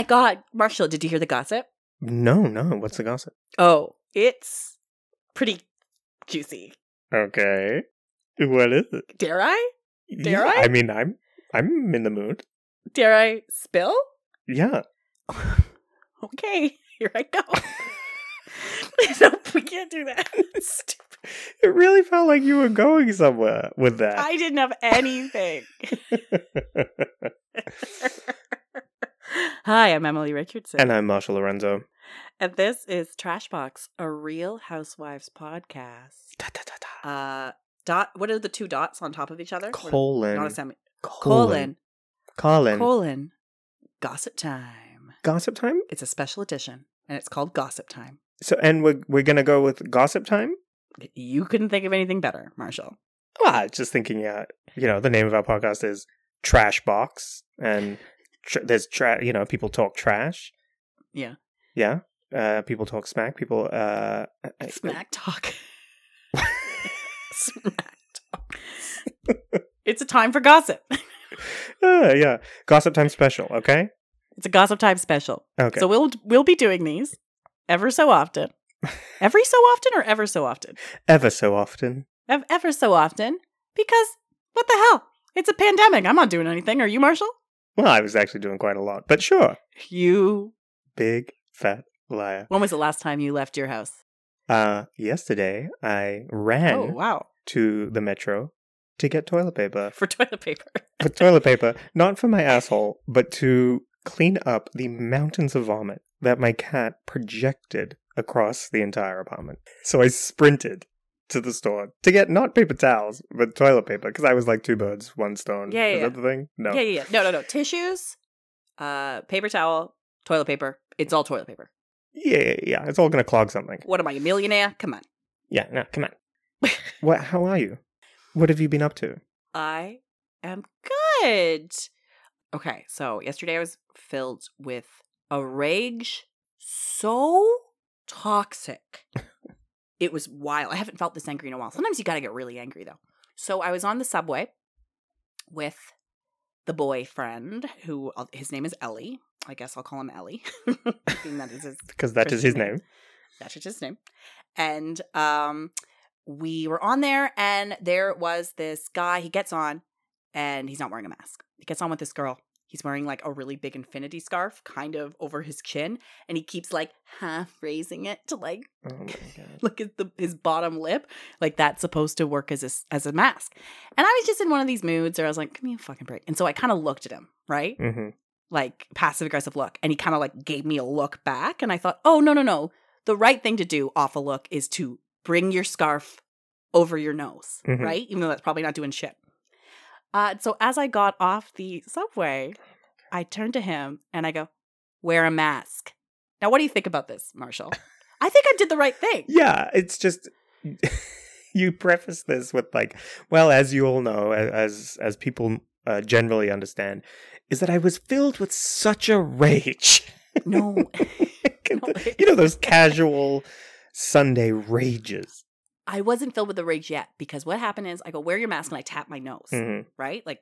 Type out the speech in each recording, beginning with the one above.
my god, Marshall, did you hear the gossip? No, no. What's the gossip? Oh, it's pretty juicy. Okay. What is it? Dare I? Dare Yeah, I? I mean, I'm I'm in the mood. Dare I spill? Yeah. Okay, here I go. nope, we can't do that. Stupid. It really felt like you were going somewhere with that. I didn't have anything. Hi, I'm Emily Richardson. and I'm Marshall Lorenzo. And this is Trashbox, a Real Housewives podcast. Da, da, da, da. Uh, dot. What are the two dots on top of each other? Colon. Not a semi. Colon. Colon. Colon. Gossip time. Gossip time? It's a special edition, and it's called Gossip Time. So, and we're, we're going to go with gossip time? You couldn't think of anything better, Marshall. Well, just thinking, yeah, you know, the name of our podcast is Trash Box, and tr- there's, tra- you know, people talk trash. Yeah. Yeah. Uh, people talk smack. People, uh, Smack talk. Smack talk. it's a time for gossip. uh, yeah. Gossip time special, okay? It's a gossip time special. Okay. So we'll we'll be doing these ever so often. Every so often or ever so often? Ever so often. Ev- Ever so often. Because what the hell? It's a pandemic. I'm not doing anything. Are you, Marshall? Well, I was actually doing quite a lot, but sure. You. Big fat liar. When was the last time you left your house? Uh, yesterday I ran Oh, wow. to the metro to get toilet paper. For toilet paper. For toilet paper, not for my asshole, but to clean up the mountains of vomit that my cat projected across the entire apartment. So I sprinted to the store to get not paper towels, but toilet paper because I was like two birds, one stone. Yeah, Is yeah, that the thing? No. Yeah, yeah, yeah. No, no, no. Tissues, uh, paper towel, toilet paper. It's all toilet paper. Yeah, yeah, yeah. It's all gonna clog something. What am I, a millionaire? Come on. Yeah, no, come on. what? How are you? What have you been up to? I am good. Okay, so yesterday I was filled with a rage so toxic. it was wild. I haven't felt this angry in a while. Sometimes you gotta get really angry though. So I was on the subway with the boyfriend who uh, his name is Ellie. I guess I'll call him Ellie. That is his Because that is his name. that's just his name. And um we were on there and there was this guy, he gets on and he's not wearing a mask. He gets on with this girl. He's wearing like a really big infinity scarf kind of over his chin and he keeps like half raising it to like Oh look at the his bottom lip. Like that's supposed to work as a, as a mask. And I was just in one of these moods where I was like, give me a fucking break. And so I kind of looked at him, right? hmm like passive aggressive look and he kind of like gave me a look back and i thought oh no no no the right thing to do off a look is to bring your scarf over your nose Mhm. right even though that's probably not doing shit uh, so as i got off the subway i turned to him and i go wear a mask now what do you think about this marshall i think i did the right thing Yeah, it's just you preface this with like, well, as you all know, as as people uh, generally understand, is that I was filled with such a rage. no No. you know those casual Sunday rages. I wasn't filled with the rage yet because what happened is i go wear your mask and i tap my nose Mhm. right? Like,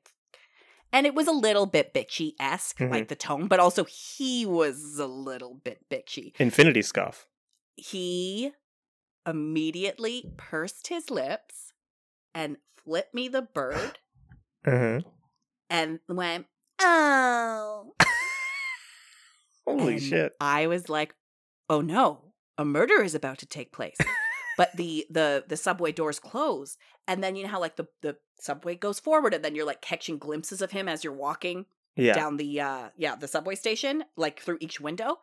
and it was a little bit bitchy esque, Mhm. like the tone, but also he was a little bit bitchy. Infinity scuff. He immediately pursed his lips and flipped me the bird Uh-huh. and went, oh. Holy And shit! I was like, oh no, a murder is about to take place. But the the the subway doors close and then you know how like the the subway goes forward and then you're like catching glimpses of him as you're walking Yeah. down the uh yeah the subway station like through each window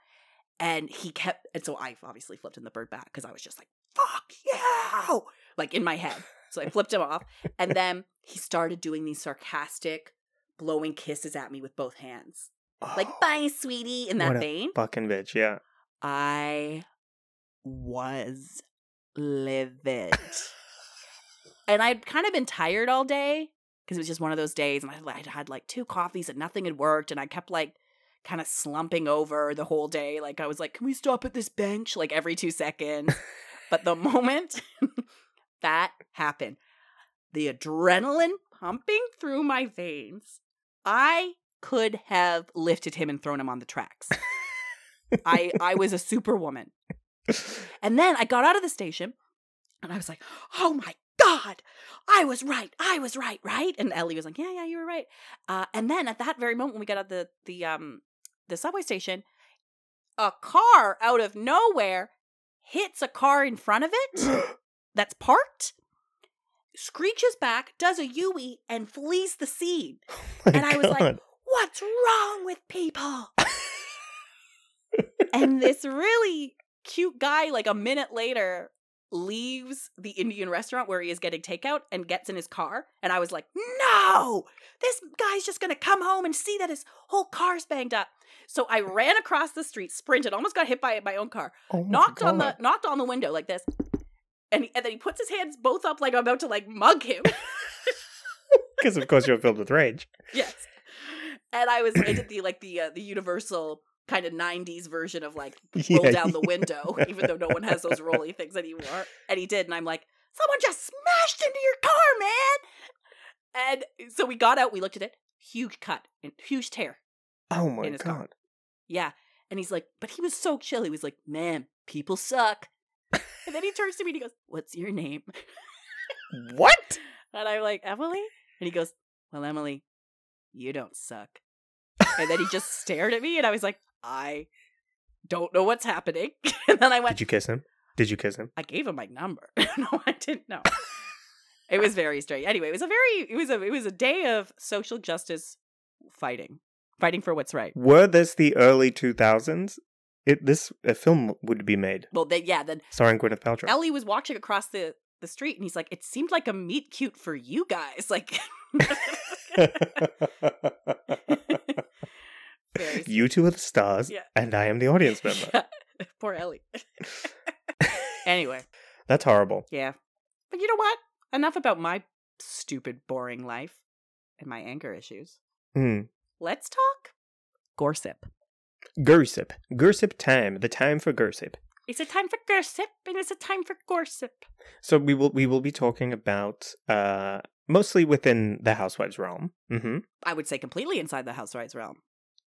and he kept and so i obviously flipped him the bird back because i was just like fuck yeah like in my head so i flipped him off and then he started doing these sarcastic blowing kisses at me with both hands like Oh, bye sweetie in that what a vein fucking bitch. Yeah. i was livid and i'd kind of been tired all day because it was just one of those days and I had had like two coffees and nothing had worked and I kept like kind of slumping over the whole day like I was like can we stop at this bench like every 2 seconds but the moment that happened the adrenaline pumping through my veins I could have lifted him and thrown him on the tracks. I I was a superwoman. And then I got out of the station and I was like, "Oh my god, I was right. I was right, right?" And Ellie was like, "Yeah, yeah, you were right." Uh, and then at that very moment when we got out the the um the subway station, a car out of nowhere hits a car in front of it that's parked, screeches back, does a Yui, and flees the scene. My And I was like, What's wrong with people? and this really cute guy, like a minute later, leaves the Indian restaurant where he is getting takeout and gets in his car. And I was like, no, this guy's just gonna come home and see that his whole car's banged up. So I ran across the street, sprinted, almost got hit by my own car, Oh knocked on the knocked on the window like this. And, he- and then he puts his hands both up like I'm about to like mug him. Because of course you're filled with rage. yes. And I was I did the like the uh, the universal kind of 90s version of like roll Yeah, down the window, even though no one has those rolly things anymore. And he did, and I'm like, someone just smashed into your car, man. And so we got out, we looked at it, huge cut, and huge tear. Oh my his car. god. Yeah. And he's like, but he was so chill. He was like, man, people suck. And then he turns to me and he goes, What's your name? What? And I'm like, Emily? And he goes, Well, Emily, you don't suck. And then he just stared at me and I was like, I don't know what's happening. And then I went, Did you kiss him? Did you kiss him? I gave him my number. no, I didn't know. it was very strange. Anyway, it was a very it was a it was a day of social justice fighting. Fighting for what's right. Were this the early 2000s? It this a film would be made Well then yeah, then starring Gwyneth Paltrow. Ellie was watching across the the street and he's like, It seemed like a meet cute for you guys. Like you two are the stars, Yeah. and I am the audience member. Poor Ellie. anyway, That's horrible. yeah. But you know what? Enough about my stupid, boring life and my anger issues. Hmm. Let's talk gossip. Gossip. Gossip time. The time for gossip. It's a time for gossip and it's a time for gossip. So we will we will be talking about uh mostly within the housewives realm. Mm-hmm. I would say completely inside the housewives realm,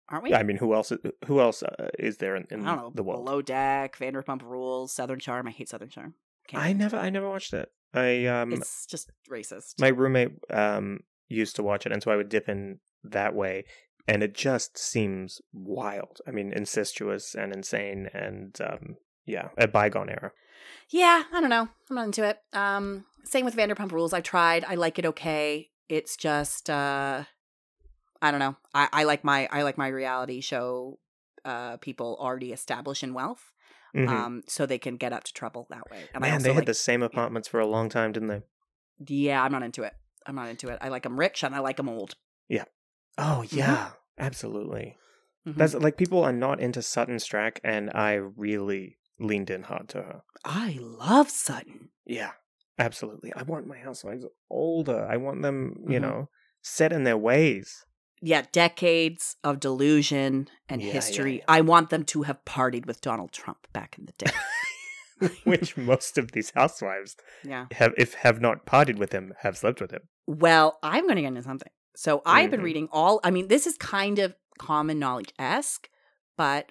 aren't we? I mean, who else? Who else uh, is there in, in I don't know. the world? Below Deck, Vanderpump Rules, Southern Charm. I hate Southern Charm. Can't I never, I never watched it. I um, It's just racist. my roommate um used to watch it, and so I would dip in that way, and it just seems wild. I mean, incestuous and insane, and um, yeah, a bygone era. Yeah, I don't know. I'm not into it. Um, same with Vanderpump Rules. I tried. I like it okay. It's just uh I don't know. I, I like my I like my reality show uh people already established in wealth. Mhm. Um so they can get up to trouble that way. And Man, they had like, the same apartments for a long time, didn't they? Yeah, I'm not into it. I'm not into it. I like them rich and I like them old. Yeah. Oh yeah, absolutely. Mhm. That's like people are not into Sutton Strack, and I really leaned in hard to her. I love Sutton. Yeah, absolutely. I want my housewives older. I want them, you Mhm. know, set in their ways. Yeah, decades of delusion and Yeah, yeah, history. yeah. I want them to have partied with Donald Trump back in the day. Which most of these housewives yeah. have, if have not partied with him, have slept with him. Well, I'm going to get into something. So I've been Mhm. reading all. I mean, this is kind of common knowledge esque, but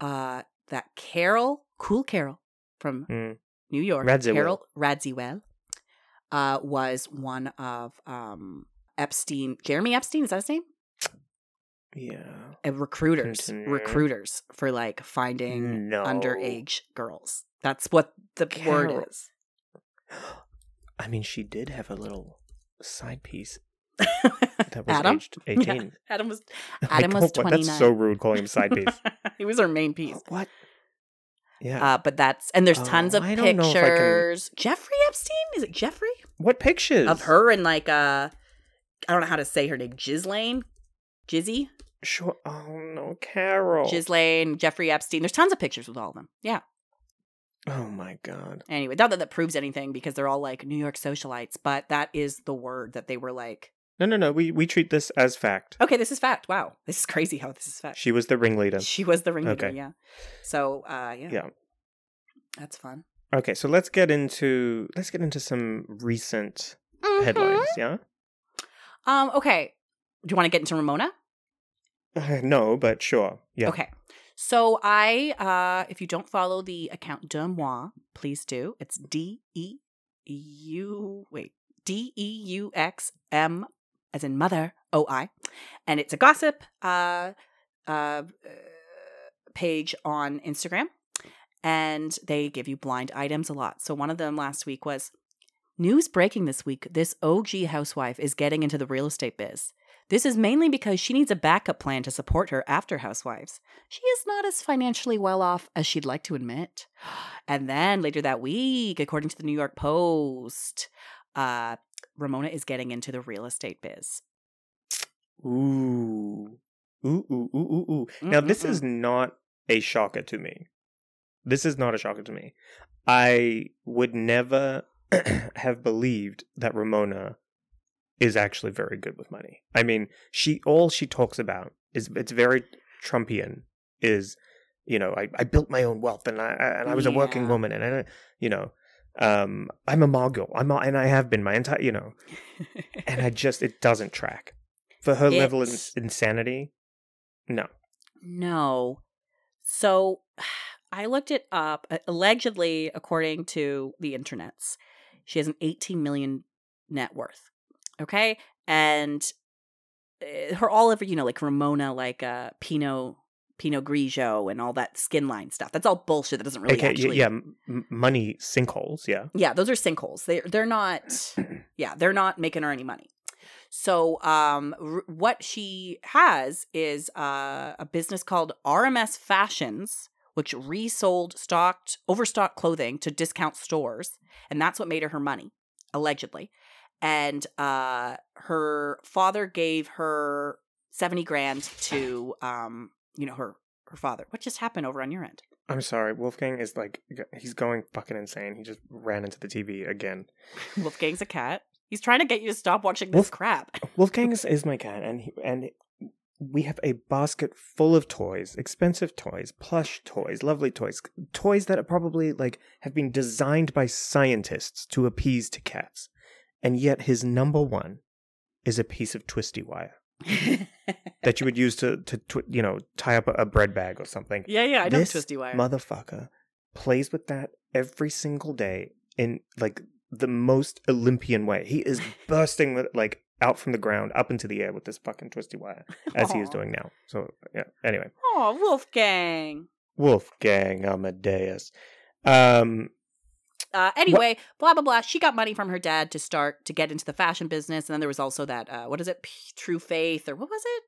uh, that Carol, cool Carol from Mm. New York, Radziwill. Carol Radziwill, uh, was one of um, Epstein, Jeremy Epstein. Is that his name? Yeah. Recruiters, Continue. recruiters for like finding No. underage girls. That's what the word is. I mean, she did have a little side piece that was Adam. aged 18. Adam was Like, Adam was what- That's so rude calling him side piece. he was her main piece. what? Yeah. Uh, but that's and there's tons Oh, of I don't know if I can- pictures. Jeffrey Epstein is it Jeffrey what pictures? of her and like uh, I don't know how to say her name. Ghislaine, Jizzy, Sure. Oh, no, Carol. Ghislaine, Jeffrey Epstein. There's tons of pictures with all of them. Yeah. Oh, my God. Anyway, not that that proves anything because they're all like New York socialites, but that is the word that they were like. No, no, no. We, we treat this as fact. Okay, this is fact. Wow, this is crazy how this is fact. She was the ringleader. She was the ringleader. Okay. Yeah. So uh, yeah, Yeah. that's fun. Okay, so let's get into let's get into some recent Mhm. headlines. Yeah. Um. Okay. Do you want to get into Ramona? No, but sure. Yeah. Okay. So I, uh, if you don't follow the account Deux Moi, please do. It's D E U wait D E U X M as in mother O I, and it's a gossip uh, uh, page on Instagram, and they give you blind items a lot. So one of them last week was news breaking this week. This OG housewife is getting into the real estate biz. This is mainly because she needs a backup plan to support her after Housewives. She is not as financially well off as she'd like to admit. And then later that week, according to the New York Post, uh, Ramona is getting into the real estate biz. Ooh. Ooh, ooh, ooh, ooh, ooh. Now, this is not a shocker to me. This is not a shocker to me. I would never have believed that Ramona is actually very good with money. I mean, she all she talks about is it's very Trumpian. Is you know, I, I built my own wealth and I and I was a working woman and I, don't you know, um, I'm a mogul. I'm a, and I have been my entire you know, and I just it doesn't track for her level of It's- insanity. No, No. So I looked it up. Allegedly, according to the internets, she has an 18 million net worth. Okay. And uh, her all over, you know, like Ramona, like uh, Pinot, Pinot Grigio and all that skin line stuff. That's all bullshit. That doesn't really okay, actually. yeah, m- money sinkholes. Yeah, Yeah, those are sinkholes. They they're not yeah, they're not making her any money. So, um r- what she has is uh, a business called RMS Fashions, which resold stocked overstocked clothing to discount stores, and that's what made her her money, allegedly. And uh her father gave her 70 grand to um you know her her father. What just happened over on your end? I'm sorry. Wolfgang is like he's going fucking insane. He just ran into the TV again. Wolfgang's a cat. He's trying to get you to stop watching this Wolf- crap. Wolfgang is, is my cat, and he, and we have a basket full of toys, expensive toys, plush toys, lovely toys, toys that are probably like have been designed by scientists to appease to cats, and yet his number one is a piece of twisty wire that you would use to to twi- you know tie up a, a bread bag or something. Yeah, yeah, I know This Twisty Wire. Motherfucker plays with that every single day in like the most Olympian way. He is bursting with like out from the ground up into the air with this fucking twisty wire as he is doing now. So yeah. Anyway, Oh, Wolfgang. Wolfgang Amadeus. Um. Uh, anyway, blah blah blah. She got money from her dad to start to get into the fashion business, and then there was also that uh, what is it, P- True Faith or what was it?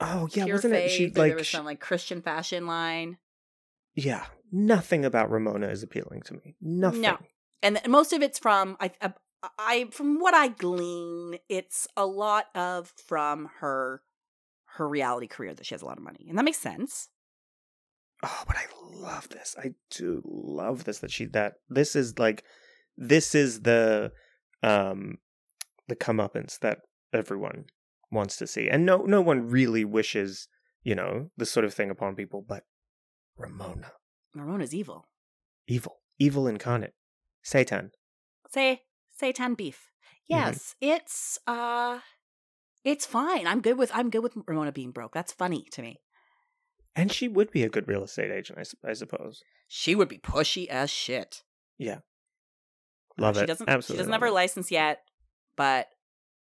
Oh yeah, Pure wasn't Faith. it? She or there like was sh- some like Christian fashion line, yeah. Nothing about Ramona is appealing to me. Nothing. No. and th- most of it's from I, I, I from what I glean, it's a lot of from her her reality career that she has a lot of money, and that makes sense. Oh, but I love this. I do love this that she that this is like this is the um the comeuppance that everyone wants to see. And no no one really wishes, you know, this sort of thing upon people, but Ramona. Ramona's evil. Evil. Evil incarnate. Satan. Say Seitan beef. Mhm. Yes, it's uh it's fine. I'm good with I'm good with Ramona being broke. That's funny to me. And she would be a good real estate agent, I suppose. She would be pushy as shit. Yeah. Love she it. doesn't Absolutely. she doesn't have her it. license yet, but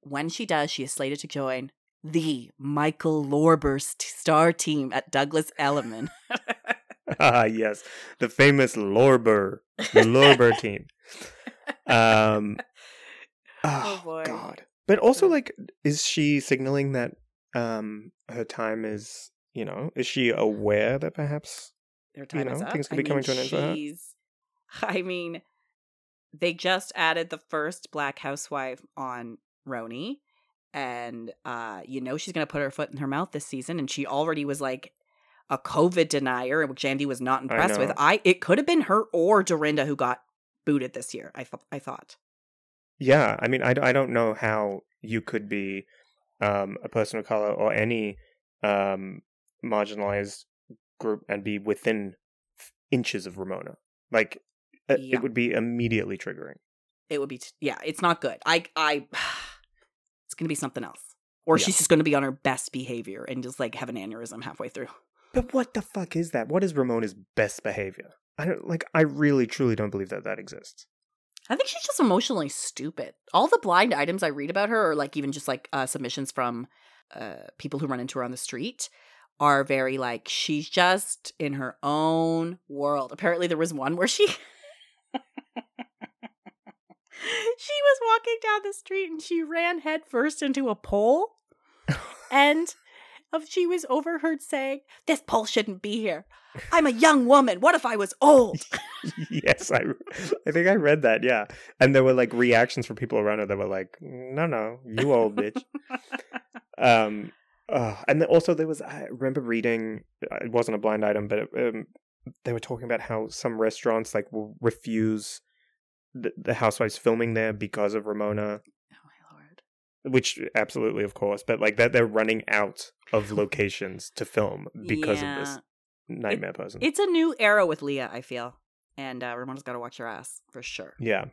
when she does, she is slated to join the Michael Lorber st- star team at Douglas Elliman. Ah, yes. The famous Lorber. The Lorber team. Um Oh, Oh, boy. God. But also, like, is she signaling that um her time is, you know, is she aware that perhaps Her time is know, up. things could I be coming mean, to an end for her. I mean, they just added the first black housewife on RHONY, and uh, you know she's gonna put her foot in her mouth this season, and she already was like a COVID denier, which Andy was not impressed with. I it could have been her or Dorinda who got booted this year. I th- I thought. Yeah, I mean, I, I don't know how you could be um, a person of color or any um, marginalized group and be within inches of Ramona. Like, uh, Yeah. it would be immediately triggering. It would be t- yeah, it's not good. I I it's gonna be something else. Or Yeah. she's just going to be on her best behavior and just like have an aneurysm halfway through. But what the fuck is that? What is Ramona's best behavior? I don't like. I really, truly don't believe that that exists. I think she's just emotionally stupid. All the blind items I read about her, or like even just like uh, submissions from uh, people who run into her on the street, are very like she's just in her own world. Apparently, there was one where she. she was walking down the street and she ran headfirst into a pole and of she was overheard saying this pole shouldn't be here i'm a young woman what if i was old yes, I, I think I read that. Yeah, and there were like reactions from people around her that were like, "No, no, you old bitch." um, uh, and also there was I remember reading. uh, It wasn't a blind item, but um, they were talking about how some restaurants like will refuse the, the housewives filming there because of Ramona. oh my lord Which absolutely, of course, but like that they're running out of locations to film because of this Yeah. nightmare person. it's a new era with leah i feel and uh, ramona's got to watch her ass for sure Yeah.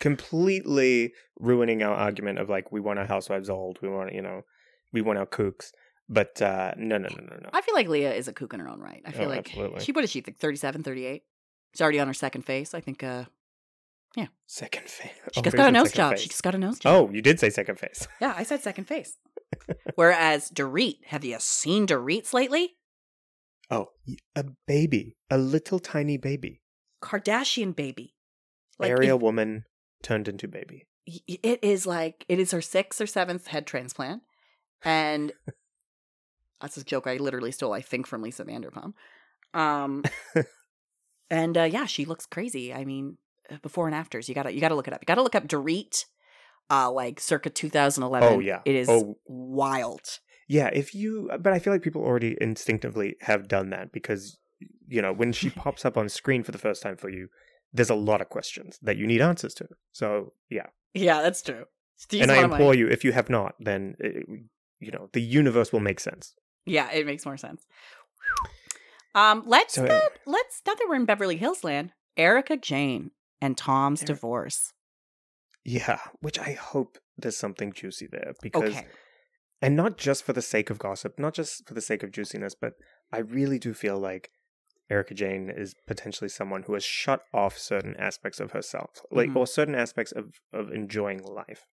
Completely ruining our argument of like we want our housewives old, we want you know, we want our cooks. But uh no no no no no. i feel like leah is a kook in her own right i feel Oh, like absolutely. she what is she think 37 38 she's already on her second face i think uh Second face. she just got a nose job she just got a nose job Oh, you did say second face. yeah i said second face whereas dorit have you seen dorit lately Oh, a baby, a little tiny baby. kardashian baby like Area woman turned into baby. it is like it is her sixth or seventh head transplant and that's a joke i literally stole i think from lisa vanderpump um and uh yeah she looks crazy i mean uh, before and afters you gotta you gotta look it up you gotta look up dorit uh like circa 2011 Oh, yeah. it is Oh. wild Yeah, if you but I feel like people already instinctively have done that because you know, when she pops up on screen for the first time for you, there's a lot of questions that you need answers to. So, yeah. yeah that's true She's and I of my- implore you, if you have not, then uh, you know the universe will make sense. yeah it makes more sense um let's So- get, let's now that we're in beverly hills land erika jayne and tom's Eric- divorce Yeah, which I hope there's something juicy there because, okay and not just for the sake of gossip, not just for the sake of juiciness, but I really do feel like Erika Jayne is potentially someone who has shut off certain aspects of herself, like Mhm. or certain aspects of of enjoying life,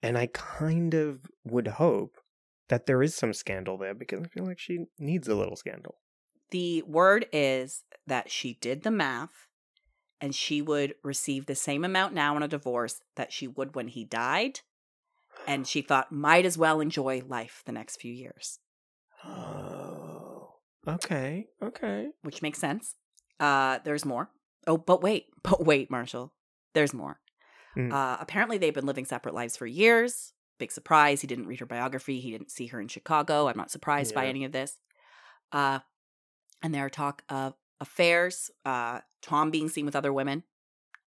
and I kind of would hope that there is some scandal there because I feel like she needs a little scandal. The word is that she did the math and she would receive the same amount now in a divorce that she would when he died. And she thought, might as well enjoy life the next few years, Oh, okay, okay. which makes sense. Uh, there's more. Oh, but wait, but wait, Marshall. There's more. Mm. Uh, apparently, they've been living separate lives for years. Big surprise. He didn't read her biography. He didn't see her in Chicago. I'm not surprised by any of this. Uh, and there are talk of affairs. Uh, Tom being seen with other women.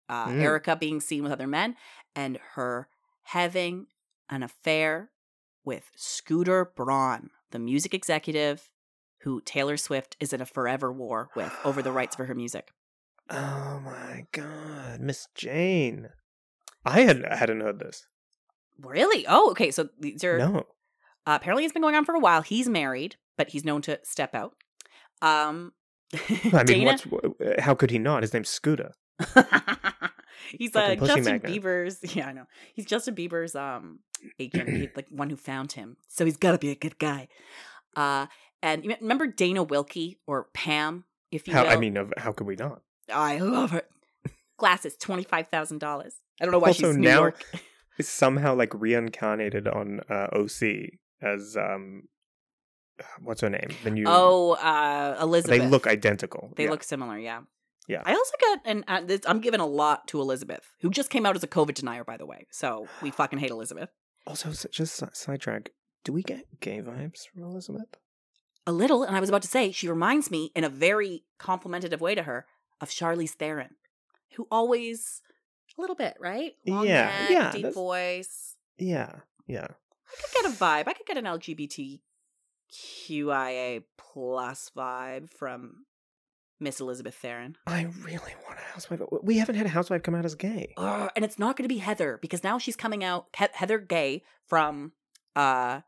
Uh, Mm. Erika being seen with other men, and her having an affair with Scooter Braun, the music executive who Taylor Swift is in a forever war with over the rights for her music. Oh my god, Miss Jayne. I had hadn't heard this. Really? Oh, okay. So these are No. Uh, apparently, it's been going on for a while. He's married, but he's known to step out. Um, I mean, what's how could he not? His name's Scooter. he's uh, Justin magnet. Bieber's. Yeah, I know. He's Justin Bieber's um agent, he, like one who found him. So he's got to be a good guy. Uh, and remember Dana Wilkey or Pam, if you How. I mean, how could we not? I love her. Glasses, twenty five thousand dollars. I don't know why Also, she's New now- York. Is somehow like reincarnated on uh, OC as um, what's her name? The new. Oh, uh, Elizabeth. they look identical. They Yeah. look similar, yeah. Yeah. I also got, and uh, this, I'm giving a lot to Elizabeth, who just came out as a COVID denier, by the way. So we fucking hate Elizabeth. Also, just si- sidetrack. Do we get gay vibes from Elizabeth? A little, and I was about to say, she reminds me in a very complimentative way to her of Charlize Theron, who always, a little bit, right? Long Yeah, neck, yeah, deep voice. Yeah, yeah. I could get a vibe. I could get an LGBTQIA plus vibe from Miss Elizabeth Theron. I really want a housewife. We haven't had a housewife come out as gay. Ugh, and it's not going to be Heather because now she's coming out he- Heather Gay from uh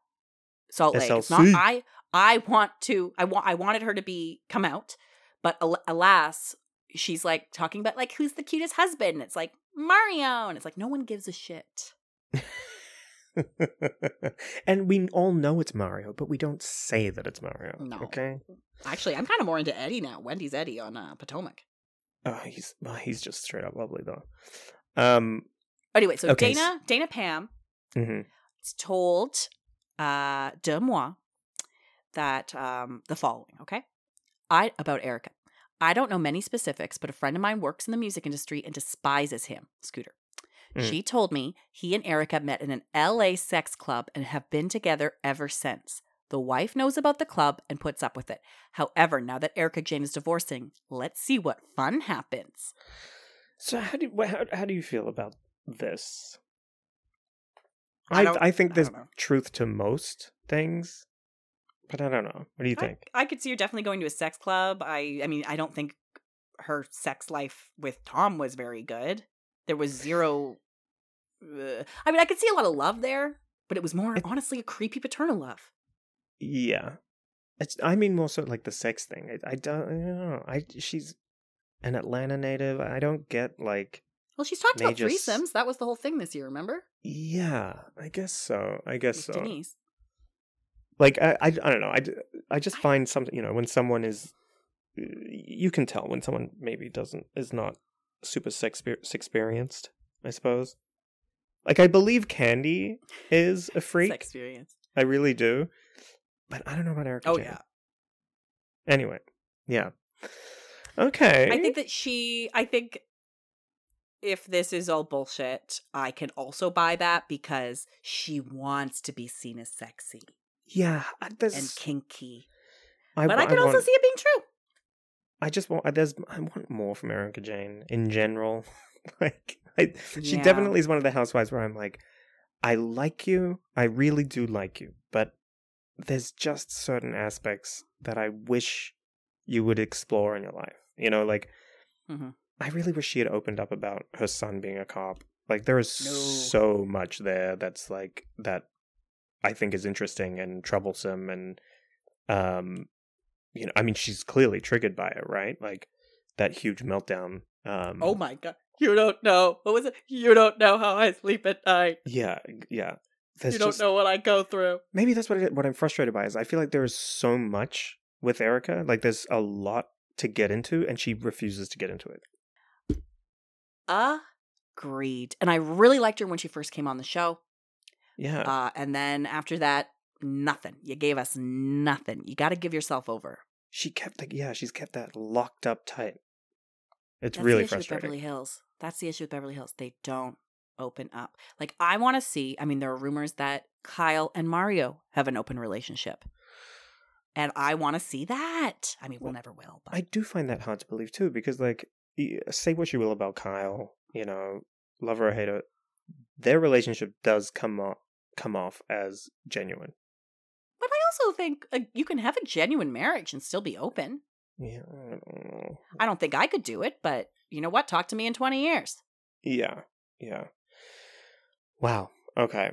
Salt Lake. It's not I I want to I want I wanted her to be come out, but al- alas, she's like talking about like who's the cutest husband? It's like Mario, and it's like no one gives a shit. and we all know it's Mario, but we don't say that it's Mario. No. Okay. Actually, I'm kind of more into Eddie now. Wendy's Eddie on uh, Potomac. Oh, he's well, he's just straight up lovely though. Um. Anyway, so Okay, Dana Dana Pam mhm. told uh Deux Moi that um the following, okay? I about Erika. I don't know many specifics, but a friend of mine works in the music industry and despises him, Scooter. Mm. She told me he and Erika met in an LA sex club and have been together ever since. The wife knows about the club and puts up with it. However, now that Erika Jayne is divorcing, let's see what fun happens. So how do wh- how, how do you feel about this? I I I think there's don't truth to most things, but I don't know. What do you think? I, could see her definitely going to a sex club. I I mean, I don't think her sex life with Tom was very good. There was zero uh, I mean, I could see a lot of love there, but it was more It- honestly a creepy paternal love. Yeah, it's. I mean, more so like the sex thing. I, I don't. I don't know. I she's an Atlanta native. I don't get like. Well, she's talked about They just- threesomes. That was the whole thing this year, remember? Yeah, I guess so. I guess With so. Denise. Like I, I, I don't know. I, I just find something. You know, when someone is, you can tell when someone maybe doesn't is not super sex experienced. I suppose. Like I believe Kandi is a freak. Sex experience. I really do. But I don't know about Erika. Oh Jayne. yeah. Anyway, yeah. Okay. I think that she I think if this is all bullshit, I can also buy that because she wants to be seen as sexy yeah, I- and kinky. I, But I, wa- could also want, see it being true. I just want. There's. I want more from Erika Jayne in general. like, I, she Yeah. definitely is one of the housewives where I'm like, I like you. I really do like you, but there's just certain aspects that I wish you would explore in your life. You know, like Mhm. I really wish she had opened up about her son being a cop. Like there is No. so much there that's like that I think is interesting and troublesome and um you know, I mean she's clearly triggered by it, right? Like that huge meltdown. Um Oh my god. You don't know. What was it? You don't know how I sleep at night. Yeah, yeah. You don't just, know what I go through. maybe that's what it, what I'm frustrated by is I feel like there is so much with Erika. Like there's a lot to get into, and she refuses to get into it. Uh, agreed. And I really liked her when she first came on the show. Yeah, Uh, and then after that, nothing. You gave us nothing. You got to give yourself over. she kept like yeah, she's kept that locked up tight. It's That's really the issue with frustrating. Beverly Hills. That's the issue with Beverly Hills. They don't open up. Like I want to see. I mean, there are rumors that Kyle and Mario have an open relationship, and I want to see that. I mean, we'll Well, never will. But I do find that hard to believe too, because like, say what you will about Kyle, you know, lover or hater, their relationship does come off come off as genuine. but I also think uh, you can have a genuine marriage and still be open. Yeah, I don't know. I don't think I could do it, but you know what? Talk to me in twenty years. Yeah, yeah. Wow. Okay.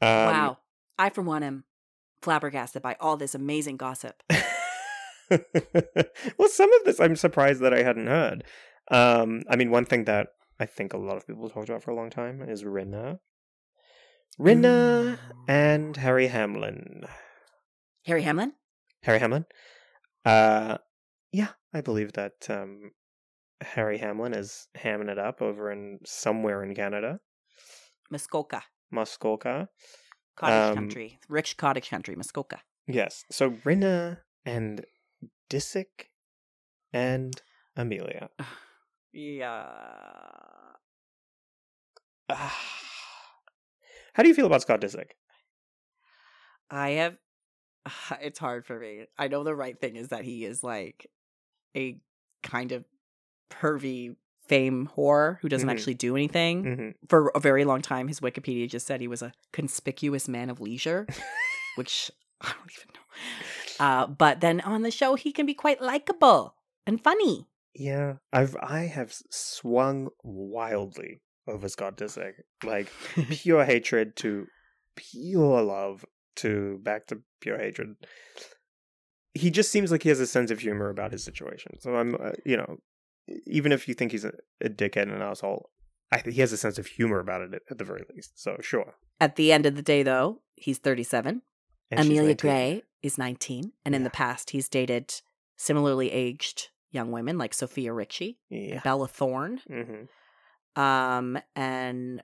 Um, wow, I for one am flabbergasted by all this amazing gossip. well, some of this I'm surprised that I hadn't heard. Um, I mean, one thing that I think a lot of people talked about for a long time is Rinna. Rinna and Harry Hamlin. Harry Hamlin. Harry Hamlin. Uh, yeah, I believe that um, Harry Hamlin is hamming it up over in somewhere in Canada, Muskoka, Muskoka. cottage Um, country, rich cottage country, Muskoka. Yes. So Rinna and Disick and Amelia. Yeah. How do you feel about Scott Disick? I have. It's hard for me. I know the right thing is that he is like a kind of pervy fame whore who doesn't Mhm. actually do anything. hmm For a very long time, his Wikipedia just said he was a conspicuous man of leisure, which I don't even know. Uh, but then on the show, he can be quite likable and funny. Yeah, I've I have swung wildly over Scott Disick, like pure hatred to pure love to back to pure hatred. He just seems like he has a sense of humor about his situation. So I'm, uh, you know, even if you think he's a, a dickhead and an asshole, I think he has a sense of humor about it at, at the very least. So sure. At the end of the day, though, he's 37. And Amelia Gray is 19. And in the past, he's dated similarly aged young women like Sofia Richie Yeah. Bella Thorne. hmm Um, and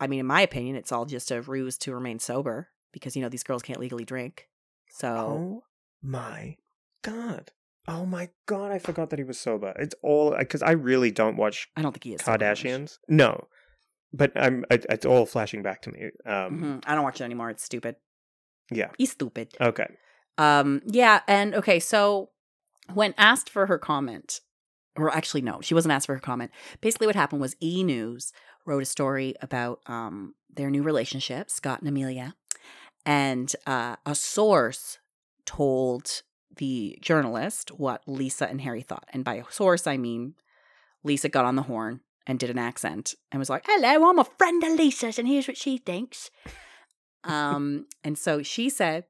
I mean, in my opinion, it's all just a ruse to remain sober because, you know, these girls can't legally drink. So Oh my god. Oh my god, I forgot that he was sober. It's all because I really don't watch I don't think he is. Kardashians. No. But I'm it, it's all flashing back to me. Um Mhm. I don't watch it anymore. It's stupid. yeah. He's stupid. Okay. Um, yeah, and okay, so when asked for her comment, or actually no, she wasn't asked for her comment. Basically, what happened was E News wrote a story about um their new relationship, Scott and Amelia, and uh, a source told the journalist what Lisa and Harry thought, and by source I mean Lisa got on the horn and did an accent and was like, "Hello, I'm a friend of Lisa's, and here's what she thinks." um, and so she said,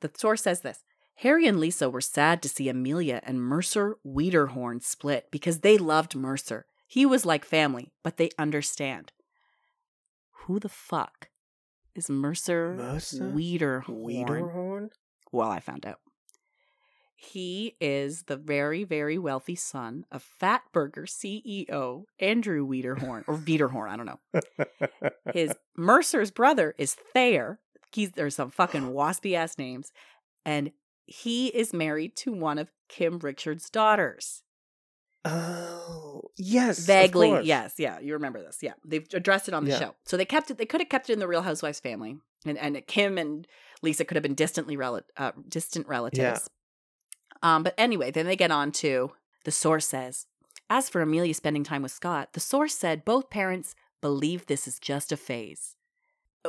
the source says this. Harry and Lisa were sad to see Amelia and Mercer Wiederhorn split because they loved Mercer. He was like family, but they understand. Who the fuck is Mercer, Mercer Wiederhorn? Wiederhorn? Well, I found out. He is the very, very wealthy son of Fatburger CEO Andrew Wiederhorn, or Wiederhorn, I don't know. His Mercer's brother is Thayer. He's there's some fucking waspy ass names, and he is married to one of Kim Richards' daughters. oh, yes. Vaguely, yes, yeah, you remember this. Yeah, they've addressed it on the Yeah. show, so they kept it. They could have kept it in the Real Housewives family, and and Kim and Lisa could have been distantly rel- uh, distant relatives. Um, but anyway, then they get on to the source says. As for Amelia spending time with Scott, the source said both parents believe this is just a phase.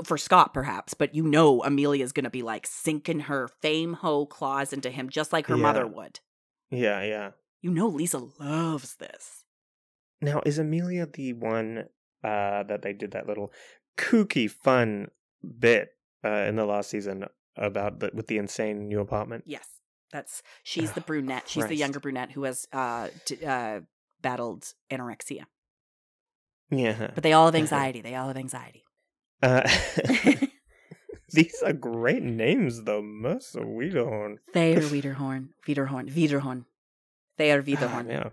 For Scott, perhaps, but you know Amelia's going to be like sinking her fame hoe claws into him just like her Yeah. mother would. Yeah, yeah. You know Lisa loves this. Now, is Amelia the one uh, that they did that little kooky, fun bit uh, in the last season about the, with the insane new apartment? Yes, that's she's the Oh, brunette. She's the younger brunette who has uh, d- uh, battled anorexia. Yeah. But they all have anxiety. they all have anxiety. Uh, these are great names, though. Mercer Wiederhorn. Thayer Wiederhorn, Wiederhorn, Wiederhorn, Thayer Wiederhorn. Ah,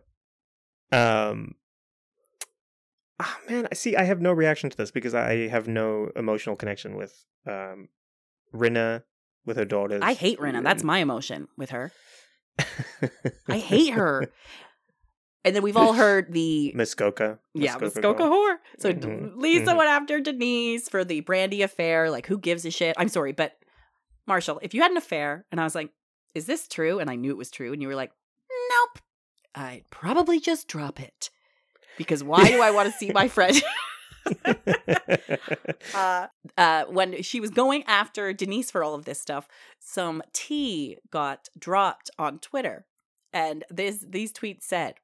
yeah. Um. Ah man, I see. I have no reaction to this because I have no emotional connection with um, Rinna, with her daughters. I hate Rinna. That's my emotion with her. I hate her. And then we've all heard the Muskoka. yeah, Muskoka whore. So Mhm, Lisa mhm. went after Denise for the Brandi affair. Like, who gives a shit? I'm sorry, but Marshall, if you had an affair and I was like, "Is this true?" and I knew it was true, and you were like, "Nope," I'd probably just drop it because why do I want to see my friend? uh, uh, when she was going after Denise for all of this stuff, some tea got dropped on Twitter, and this these tweets said,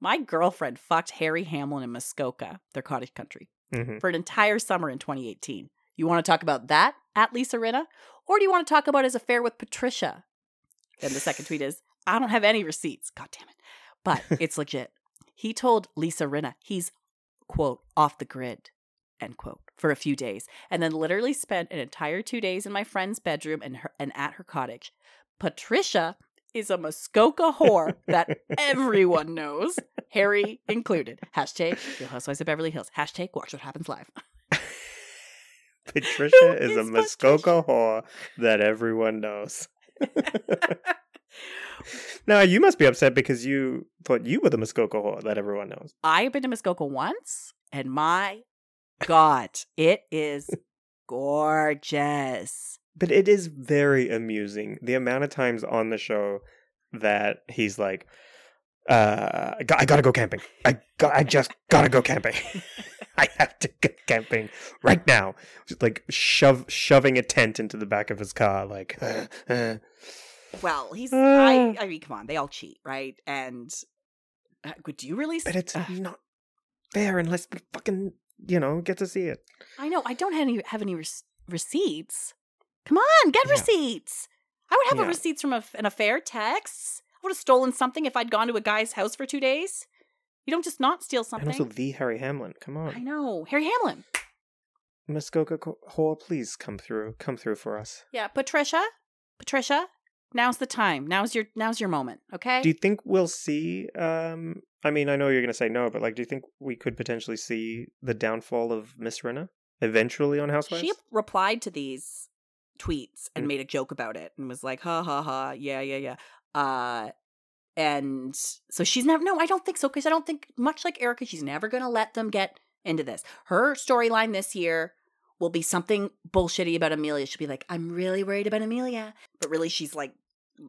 "My girlfriend fucked Harry Hamlin in Muskoka, their cottage country, Mhm. for an entire summer in 2018. You want to talk about that at Lisa Rinna, or do you want to talk about his affair with Patricia?" Then the second tweet is, "I don't have any receipts. God damn it, but it's legit." He told Lisa Rinna he's quote off the grid end quote for a few days and then literally spent an entire two days in my friend's bedroom and her and at her cottage patricia is a muskoka whore that everyone knows harry included. Hashtag real housewives of beverly hills. Hashtag watch what happens live. Patricia Who is a Muskoka whore that everyone knows. now you must be upset because you thought you were the Muskoka whore that everyone knows. i've been to muskoka once and my god it is gorgeous But it is very amusing the amount of times on the show that he's like, uh, I, got, I gotta go camping. I got, I just gotta go camping. I have to go camping right now. Just like shove shoving a tent into the back of his car, like. uh, uh. well he's Uh. i i mean come on they all cheat right and uh, would you really But it's not fair unless we fucking you know get to see it. I know. I don't have any have any res- receipts. Come on, get Yeah. receipts. I would have a Yeah. receipts from a, an affair text. I would have stolen something if I'd gone to a guy's house for two days. You don't just not steal something. And also the Harry Hamlin. Come on. I know. Harry Hamlin. Muskoka Hall, please come through. Come through for us. Yeah, Patricia. Patricia. Now's the time. Now's your now's your moment, okay? Do you think we'll see um I mean, I know you're going to say no, but like do you think we could potentially see the downfall of Miss Rinna eventually on Housewives? she replied to these tweets and Mm. made a joke about it and was like, ha ha ha, yeah, yeah, yeah. Uh and so she's never no, I don't think so, because I don't think much like Erika, she's never gonna let them get into this. Her storyline this year will be something bullshitty about Amelia. She'll be like, I'm really worried about Amelia. But really she's like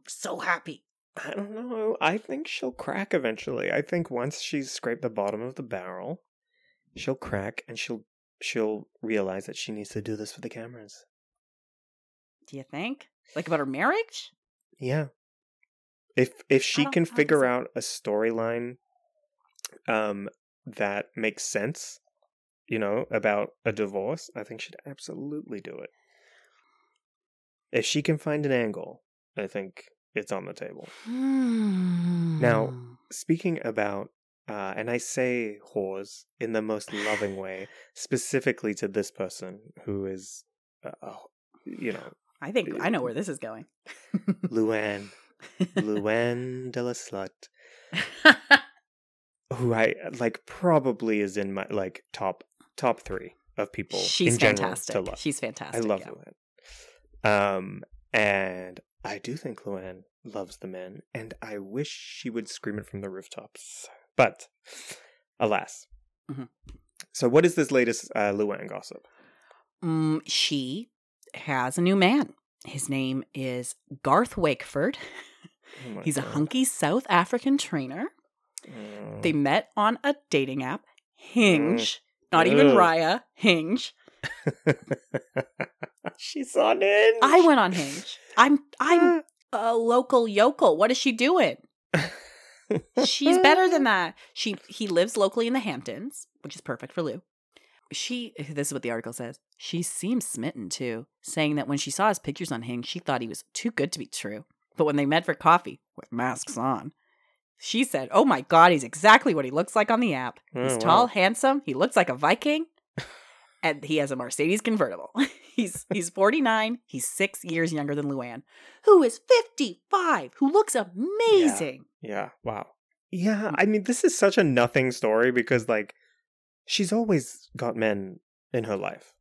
so happy. I don't know. I think she'll crack eventually. I think once she's scraped the bottom of the barrel, she'll crack and she'll she'll realize that she needs to do this for the cameras. Do you think? Like about her marriage? Yeah. If if she can I don't think figure out a storyline um that makes sense, you know, about a divorce, I think she'd absolutely do it. If she can find an angle, I think it's on the table. Now Speaking about uh, and I say whores in the most loving way, specifically to this person who is, uh, you know, I think I know where this is going. Luann, Luann de la Slut, who I like probably is in my like top top three of people She's in fantastic. to love. She's fantastic. I love yeah. Luann. Um, and I do think Luann loves the men, and I wish she would scream it from the rooftops. But alas. Mhm. So, what is this latest uh, Luann gossip? Mm, she has a new man. His name is Garth Wakeford. Oh He's a hunky South African trainer. Oh. They mm. met on a dating app, Hinge. Mm. Not even Raya, Hinge. She's on it. I went on Hinge. I'm I'm a local yokel. What is she doing? She's better than that. She he lives locally in the Hamptons, which is perfect for Lou. She this is what the article says. She seems smitten too, saying that when she saw his pictures on Hinge, she thought he was too good to be true. But when they met for coffee with masks on, she said, "Oh my god, he's exactly what he looks like on the app. He's Oh, tall, wow. handsome, he looks like a Viking, and he has a Mercedes convertible. he's he's 49, he's 6 years younger than Luann, who is 55, who looks amazing." Yeah. Wow. Yeah. I mean, this is such a nothing story because, like, she's always got men in her life.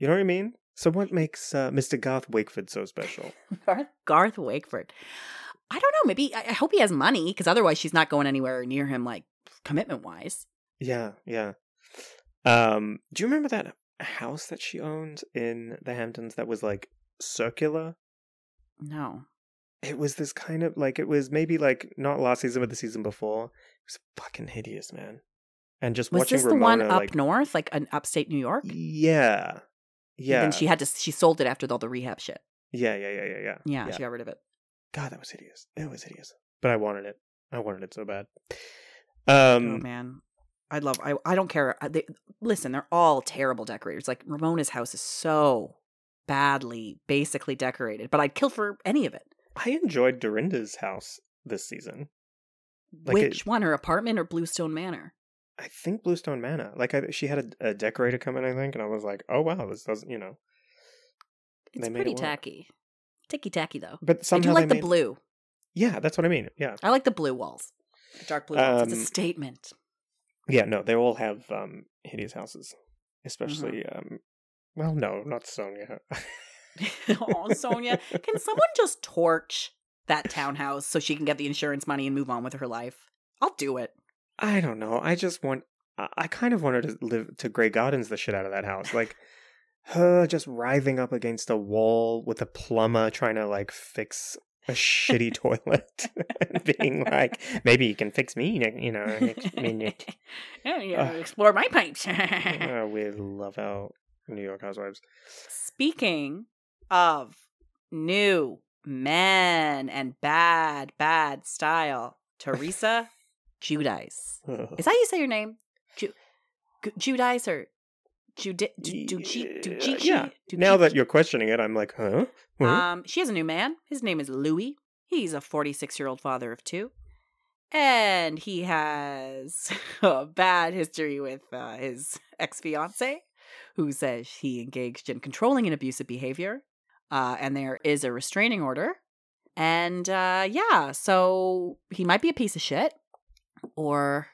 You know what I mean? So, what makes uh, Mr. Garth Wakeford so special? Garth, Garth Wakeford. I don't know. Maybe I, I hope he has money because otherwise she's not going anywhere near him, like commitment wise. Yeah. Yeah. Um, do you remember that house that she owned in the Hamptons that was like circular? No. It was this kind of like it was maybe like not last season but the season before. It was fucking hideous, man. And just Was watching this the Ramona one up like north, like an upstate New York? yeah, yeah, Then she had to. She sold it after all the rehab shit. yeah, yeah, yeah, yeah, yeah. Yeah, she got rid of it. God, that was hideous. It was hideous, but I wanted it. I wanted it so bad. oh Um, man, I love. I I don't care. They, listen, they're all terrible decorators. Like Ramona's house is so badly, basically decorated. But I'd kill for any of it. I enjoyed Dorinda's house this season. Like it- Which one? Her apartment or Bluestone Manor? I think Bluestone Manor. Like I, she had a, a decorator come in, I think, and I was like, oh wow, this doesn't, you know. It's They pretty it tacky. Ticky tacky though. But I do like the made- blue. Yeah, that's what I mean. Yeah, I like the blue walls. The dark blue walls. it's Um, a statement. yeah. No, they all have um hideous houses, Mm-hmm. especially um. Well, no, not Sonja. oh, Sonja, can someone just torch that townhouse so she can get the insurance money and move on with her life? I'll do it. I don't know. I just want. I- kind of wanted to live to Grey Gardens the shit out of that house. Like her just writhing up against a wall with a plumber trying to like fix a shitty toilet and being like, maybe you can fix me, you know, next minute. yeah, yeah, Ugh. explore my pipes. Uh, we love our New York housewives. Speaking of new men and bad, bad style, Teresa Giudice. Is that how you say your name? Ju- Giudice or Judy, Yeah, yeah. Now that you're questioning it, I'm like, huh? Huh? Um, she has a new man. His name is Louis. He's a 46 year old father of two. And he has a bad history with uh, his ex fiance, who says he engaged in controlling and abusive behavior. Uh, and there is a restraining order. And uh, yeah, so he might be a piece of shit, or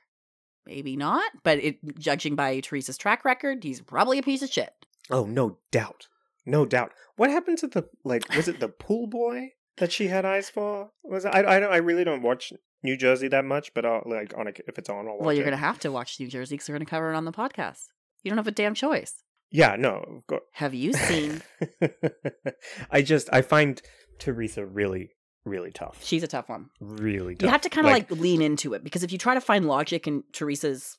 maybe not. But it, judging by Teresa's track record, he's probably a piece of shit. oh, no doubt. No doubt. What happened to the, like, was it the pool boy that she had eyes for? Was it, I, I, don't, I really don't watch New Jersey that much, but I'll, like, on a, if it's on, I'll watch Well, you're it. going to have to watch New Jersey because we're going to cover it on the podcast. You don't have a damn choice. Yeah, no, of course. Have you seen? I just I find Teresa really really tough. She's a tough one. Really tough. You have to kind of like, lean into it because if you try to find logic in Teresa's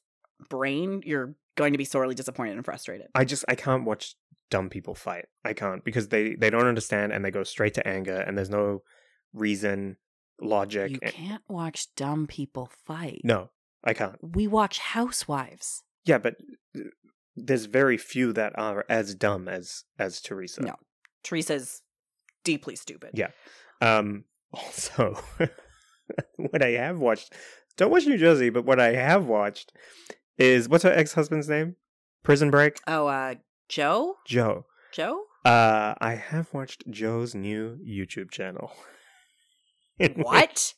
brain, you're going to be sorely disappointed and frustrated. I just I can't watch dumb people fight. I can't because they they don't understand and they go straight to anger and there's no reason, logic. You and- can't watch dumb people fight. no, I can't. We watch Housewives. Yeah, but uh, there's very few that are as dumb as as Teresa. No. Teresa's deeply stupid. Yeah. Um also what I have watched don't watch New Jersey, but what I have watched is what's her ex-husband's name? Prison Break? Oh, uh, Joe? Joe. Joe? Uh I have watched Joe's new YouTube channel. What?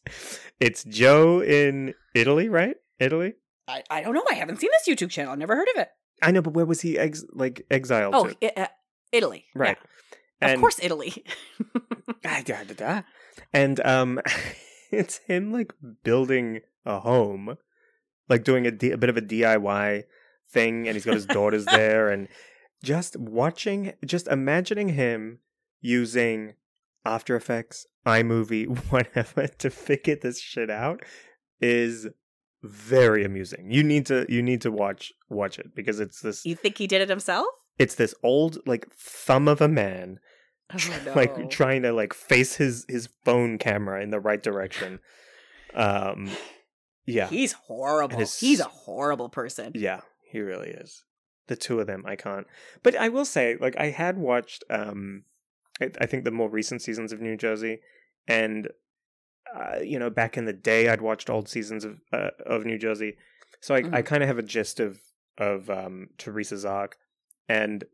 it's Joe in Italy, right? Italy? I, I don't know. I haven't seen this YouTube channel. I've never heard of it. I know, but where was he ex- like exiled Oh, to? I- uh, Italy. Right. Yeah. Of course, Italy. Ah, da, da, da. And um, it's him like building a home, like doing a, D- a bit of a DIY thing, and he's got his daughters there, and just watching, just imagining him using After Effects, iMovie, whatever, to figure this shit out is very amusing. You need to you need to watch watch it because it's this you think he did it himself? it's this old like thumb of a man Oh, no. like trying to like face his his phone camera in the right direction um yeah He's horrible. his- He's a horrible person. yeah he really is the two of them i can't but i will say like i had watched um i, I think the more recent seasons of new jersey and uh, you know back in the day i'd watched old seasons of uh, of new jersey so i, I Mhm. kind of have a gist of of um teresa's arc and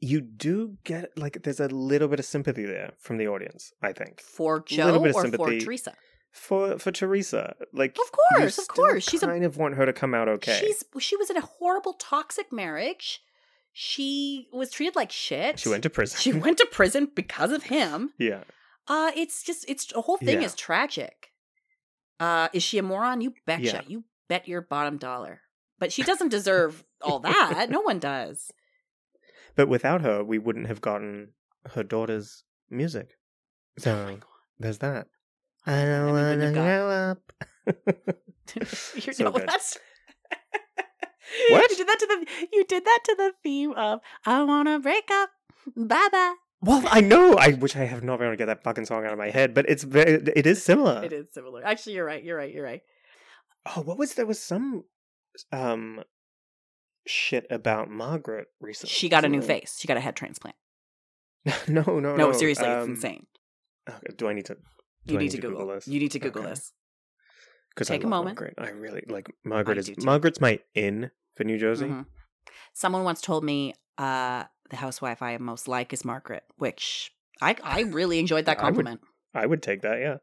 you do get like there's a little bit of sympathy there from the audience i think For Joe Little bit of or for. Teresa? for for teresa like Of course, of course. She's a kind of want her to come out okay She's she was in a horrible toxic marriage. She was treated like shit. she went to prison She went to prison because of him. yeah Uh it's just it's the whole thing Yeah. is tragic. Uh is she a moron? You betcha. Yeah. You bet your bottom dollar. But she doesn't deserve all that. No one does. But without her we wouldn't have gotten her daughter's music so Oh God. there's that i don't have got- grow up You're So no, good. that's What? You did that to the you did that to the theme of I wanna break up. Bye bye. well i know i wish i have not been able to get that fucking song out of my head but it's very it is similar It is similar. Actually you're right, you're right, you're right. Oh, what was there was some um shit about Margaret recently. She got a new face. She got a head transplant. no, no, no. No, seriously, it's um, insane. okay, do I need to? You I need to Google. this? You need to Google Okay. this. 'Cause I Take a love moment. Margaret. I really like Margaret. I Is. Margaret's my in for New Jersey? Mhm. Someone once told me uh, the housewife I most like is Margaret, which I I really enjoyed that I would- compliment. I would take that. Yeah,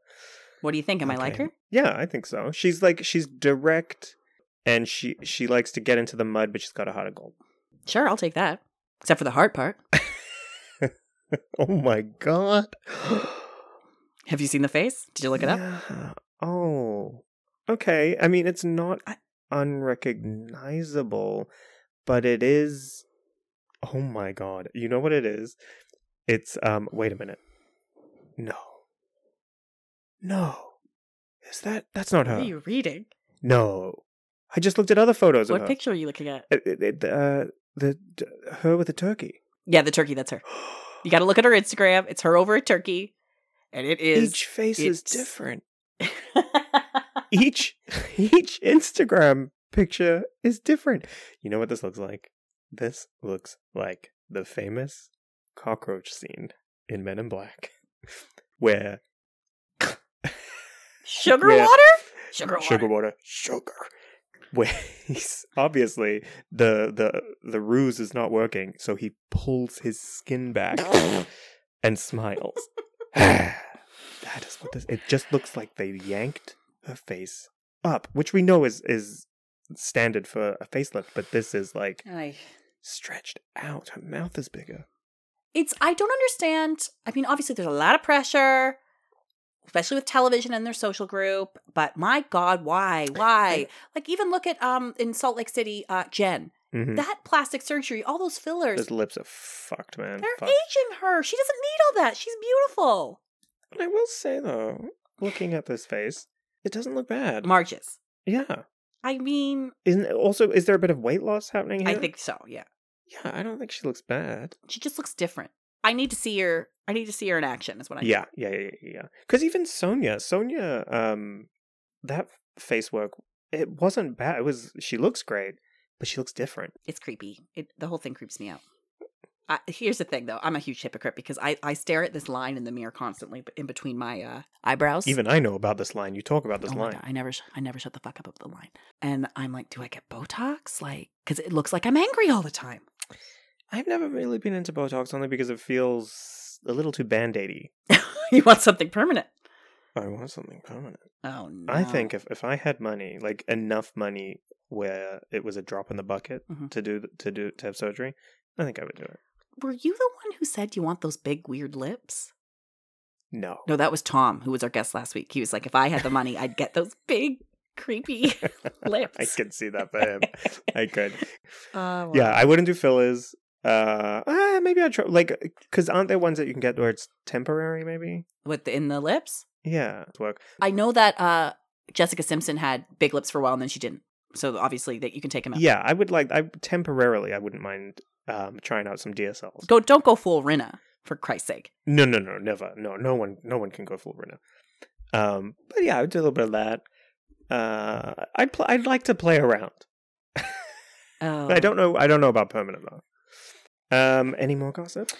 What do you think? Am I like her? yeah, I think so. She's like she's direct, and she she likes to get into the mud, but she's got a heart of gold. Sure, I'll take that. Except for the heart part. oh my god. Have you seen the face? Did you look it up? Oh, okay. I mean, it's not unrecognizable, but it is. Oh my god! You know what it is? It's um. Wait a minute. No. No. Is that? That's not What her. are you reading? No. I just looked at other photos of What her. picture are you looking at? It- uh, the her with the turkey. Yeah, the turkey. That's her. You got to look at her Instagram. It's her over a turkey, and it is Each face is different. each each Instagram picture is different. You know what this looks like? This looks like the famous cockroach scene in Men in Black, where Sugar where- water? Sugar water. sugar water, sugar. Where he's obviously the the the ruse is not working, so he pulls his skin back and smiles. that is what this. It just looks like they yanked her face up, which we know is is standard for a facelift, but this is like Ay. stretched out. Her mouth is bigger. It's I don't understand. I mean, obviously there's a lot of pressure, especially with television and their social group, but my god, why? Why? Like even look at um in Salt Lake City, uh Jen. Mhm. That plastic surgery, all those fillers, Those lips are fucked, man. they're Fuck. aging her. She doesn't need all that. She's beautiful. I will say though, looking at this face, it doesn't look bad. Marges. yeah. I mean, Isn't also is there a bit of weight loss happening here? I think so, yeah. Yeah, I don't think she looks bad. She just looks different. I need to see her I need to see her in action is what I Yeah, yeah, yeah, yeah, yeah. Because even Sonja, Sonja, um, that face work, it wasn't bad. It was she looks great, but she looks different. it's creepy. It the whole thing creeps me out. I, here's the thing, though. I'm a huge hypocrite because I, I stare at this line in the mirror constantly, in between my uh, eyebrows. Even I know about this line. You talk about this oh line. God, I never sh- I never shut the fuck up about the line, and I'm like, do I get Botox? Like, because it looks like I'm angry all the time. I've never really been into Botox only because it feels a little too band aidy. you want something permanent? I want something permanent. Oh no! I think if, if I had money, like enough money where it was a drop in the bucket Mhm. to do to do to have surgery, I think I would do it. were you the one who said you want those big weird lips? No. No, that was Tom, who was our guest last week. He was like, if I had the money, I'd get those big, creepy lips. I could see that for him. I could. Oh, Yeah, I wouldn't do fillers. Uh, ah, maybe I'd try like because aren't there ones that you can get where it's temporary? Maybe. with the, in the lips. Yeah, work. I know that uh, Jessica Simpson had big lips for a while, and then she didn't. So obviously, that you can take them out. Yeah, I would like. I temporarily, I wouldn't mind um trying out some DSLs. Go, don't go full Rinna for Christ's sake. No, no, no, never. No, no one, no one can go full Rinna. Um, but yeah, I would do a little bit of that. Uh, I'd pl- I'd like to play around. Oh. I don't know. I don't know about permanent though. Um, any more gossip?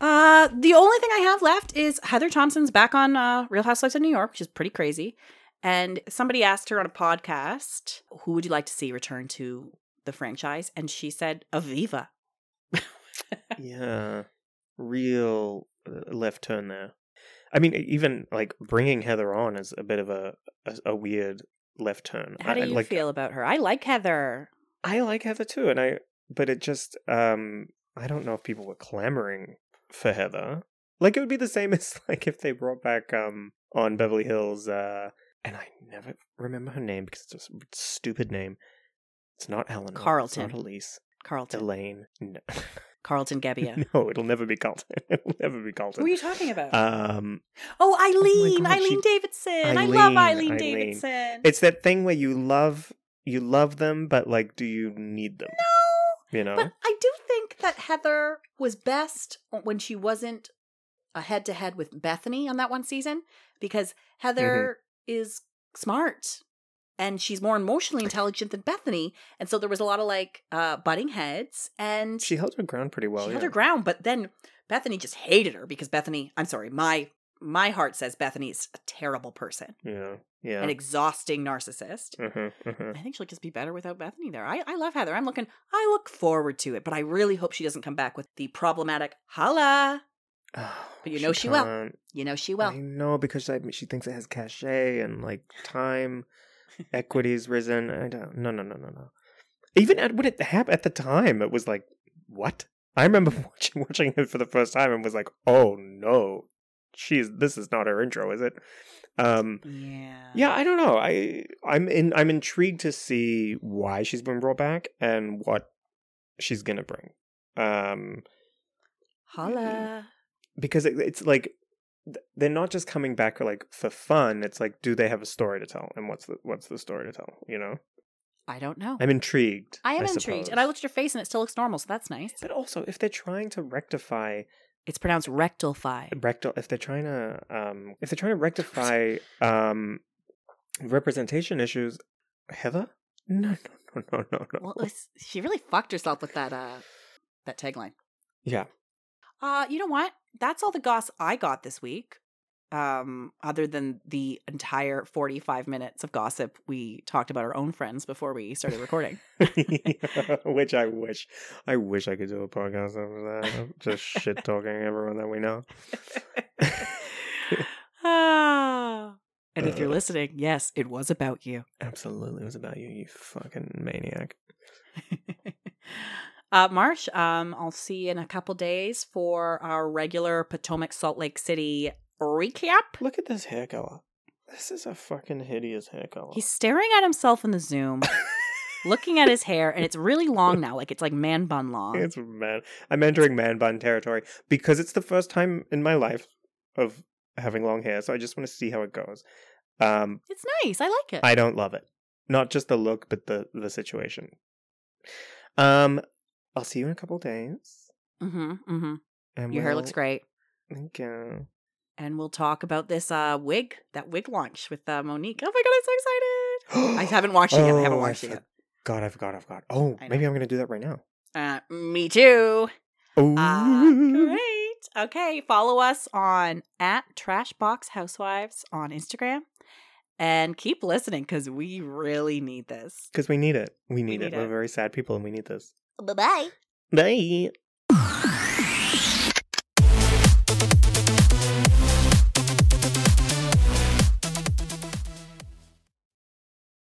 Uh, the only thing I have left is Heather Thomson's back on uh, Real Housewives of New York, which is pretty crazy. And somebody asked her on a podcast, "Who would you like to see return to the franchise?" And she said, "Aviva." yeah, real uh, left turn there. I mean, even like bringing Heather on is a bit of a a, a weird left turn. How I- do I you like, feel about her? I like Heather. I like Heather too, and I but it just um I don't know if people were clamoring for Heather. Like it would be the same as like if they brought back um on Beverly Hills uh and I never remember her name because it's a stupid name. It's not Eleanor. Carlton. It's not Elise. Carlton. Elaine. No. Carlton Gebbia. no, it'll never be Carlton. it'll never be Carlton. Who are you talking about? um oh, Eileen. God, Eileen she- Davidson. I love Eileen, Eileen, Eileen. Davidson. it's that thing where you love you love them but like do you need them? no. You know? But I do think that Heather was best when she wasn't a head to head with Bethany on that one season because Heather Mm-hmm. is smart and she's more emotionally intelligent than Bethany. And so there was a lot of like uh, butting heads and she held her ground pretty well. she yeah. held her ground. But then Bethany just hated her because Bethany, I'm sorry, my my heart says Bethany's a terrible person, Yeah. Yeah. an exhausting narcissist. uh-huh, uh-huh. I think she'll just be better without Bethany there. I, I love Heather. I'm looking, I look forward to it, but I really hope she doesn't come back with the problematic holla. Oh, But you know she will. You know she will. I know because I, she thinks it has cachet and like time, equity's risen. I don't. No, no, no, no, no. Even at when it happened at the time, it was like, what? I remember watching watching it for the first time and was like, oh no, she's this is not her intro, is it? Um, Yeah. yeah, I don't know. I I'm in. I'm intrigued to see why she's been brought back and what she's gonna bring. Um, Holla. because it, it's like they're not just coming back like for fun. It's like, do they have a story to tell, and what's the what's the story to tell? You know, I don't know. I'm intrigued. I am intrigued. And I looked at your face and it still looks normal, so that's nice. But also, if they're trying to rectify It's pronounced rectify. rectal, if they're trying to, um, if they're trying to rectify, um, representation issues, Heather, no, no, no, no, no, no. Well, she really fucked herself with that uh that tagline. Yeah. Uh, you know what? That's all the goss I got this week. Um, other than the entire 45 minutes of gossip we talked about our own friends before we started recording. Which I wish. I wish I could do a podcast over that. Just shit talking everyone that we know. ah. And if you're Uh. listening, yes, it was about you. Absolutely. It was about you, you fucking maniac. uh, Marsh, um, I'll see you in a couple days for our regular Potomac Salt Lake City recap. Look at this hair color. This is a fucking hideous hair color. He's staring at himself in the Zoom, looking at his hair, and it's really long now. Like it's like man bun long. It's man. I'm entering man bun territory because it's the first time in my life of having long hair, so I just want to see how it goes. Um, It's nice. I like it. I don't love it. Not just the look, but the the situation. Um, I'll see you in a couple days. mm-hmm. Mm-hmm. And Your hair we'll- looks great. Thank you. And we'll talk about this uh wig, that wig launch with uh, Monique. Oh my god, I'm so excited. I haven't watched it yet. I haven't Oh, watched it yet. God, I forgot. I forgot. Oh, I maybe I'm gonna do that right now. Uh, me too. Oh, Uh, great. Okay, follow us on at Trashbox Housewives on Instagram, and keep listening because we really need this. because we need it. We need, need it. We're very sad people, and we need this. Bye bye. Bye.